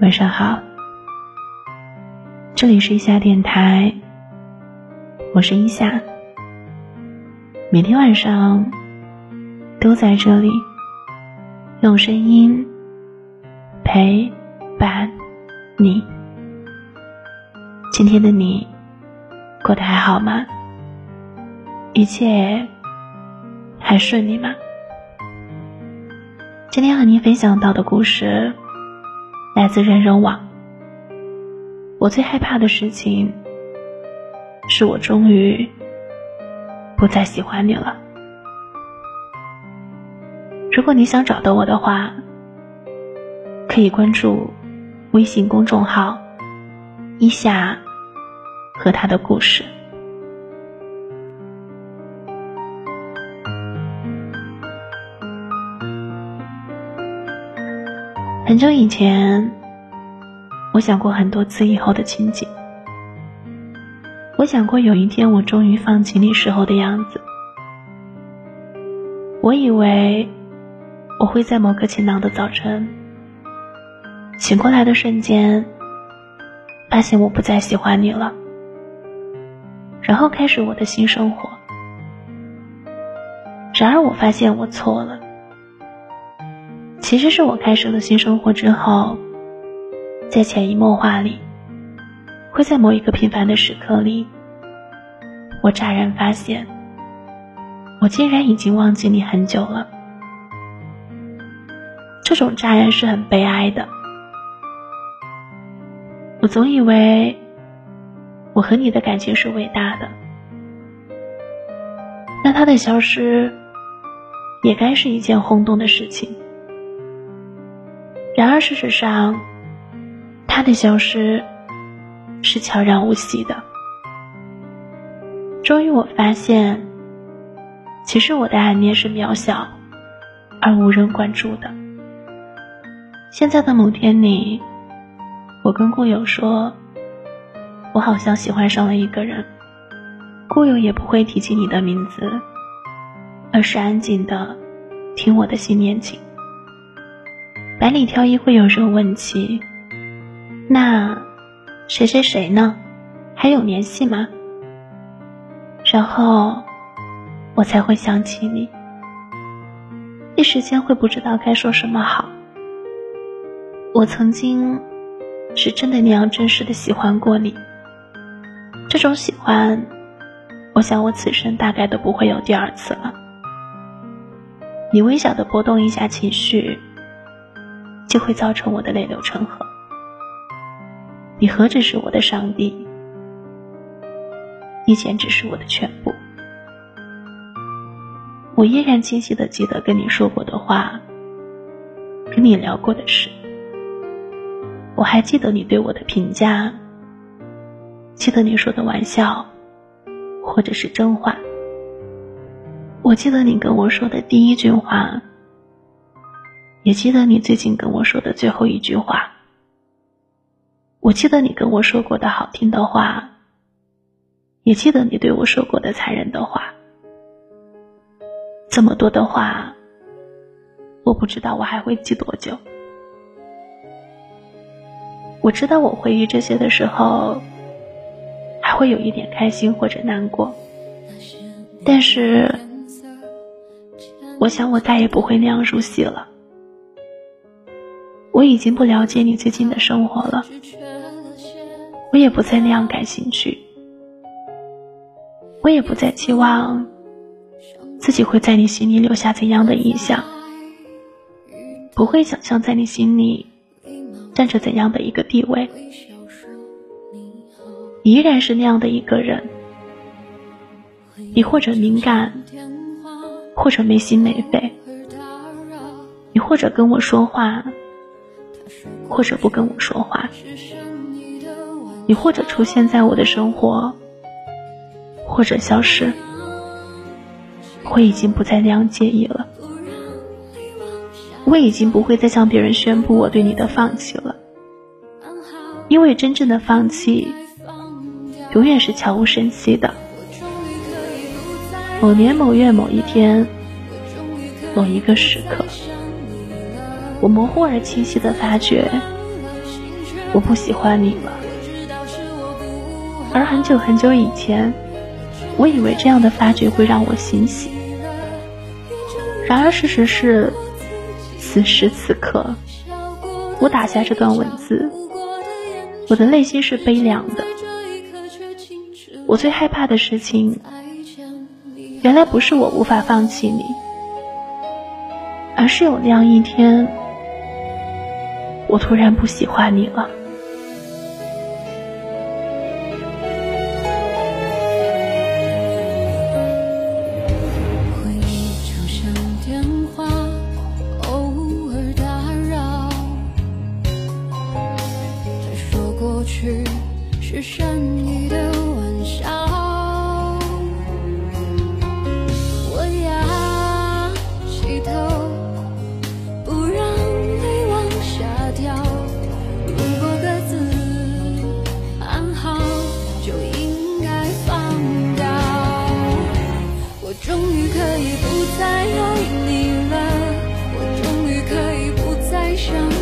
晚上好，这里是一夏电台，我是一夏，每天晚上都在这里用声音陪伴你。今天的你过得还好吗？一切还顺利吗？今天和您分享到的故事来自人人网。我最害怕的事情，是我终于不再喜欢你了。如果你想找到我的话，可以关注微信公众号“一夏和他的故事”。很久以前，我想过很多次以后的情景。我想过有一天我终于放弃你时候的样子。我以为我会在某个晴朗的早晨醒过来的瞬间，发现我不再喜欢你了，然后开始我的新生活。然而我发现我错了。其实是我开始了新生活之后，在潜移默化里，会在某一个平凡的时刻里，我乍然发现，我竟然已经忘记你很久了。这种乍然是很悲哀的。我总以为，我和你的感情是伟大的，那他的消失，也该是一件轰动的事情。然而，事实上，他的消失是悄然无息的。终于，我发现，其实我的暗恋是渺小而无人关注的。现在的某天里，我跟顾友说，我好像喜欢上了一个人。顾友也不会提起你的名字，而是安静的听我的新恋情。百里挑一会有人问起，那谁谁谁呢？还有联系吗？然后我才会想起你，一时间会不知道该说什么好。我曾经是真的那样真实的喜欢过你，这种喜欢，我想我此生大概都不会有第二次了。你微小的波动一下情绪。就会造成我的泪流成河。你何止是我的上帝，你简直是我的全部。我依然清晰的记得跟你说过的话，跟你聊过的事。我还记得你对我的评价，记得你说的玩笑，或者是真话。我记得你跟我说的第一句话。也记得你最近跟我说的最后一句话。我记得你跟我说过的好听的话，也记得你对我说过的残忍的话。这么多的话，我不知道我还会记多久。我知道我回忆这些的时候，还会有一点开心或者难过，但是，我想我再也不会那样入戏了。我已经不了解你最近的生活了，我也不再那样感兴趣，我也不再期望自己会在你心里留下怎样的印象，不会想象在你心里占着怎样的一个地位。你依然是那样的一个人，你或者敏感，或者没心没肺，你或者跟我说话。或者不跟我说话，你或者出现在我的生活，或者消失，我已经不再那样介意了。我已经不会再向别人宣布我对你的放弃了，因为真正的放弃，永远是悄无声息的。某年某月某一天，某一个时刻。我模糊而清晰的发觉，我不喜欢你了。而很久很久以前，我以为这样的发觉会让我欣喜。然而事实是，此时此刻，我打下这段文字，我的内心是悲凉的。我最害怕的事情，原来不是我无法放弃你，而是有那样一天，我突然不喜欢你了。回忆就像电话，偶尔打扰。他说过去是善意的玩笑。就应该放掉。我终于可以不再爱你了我终于可以不再想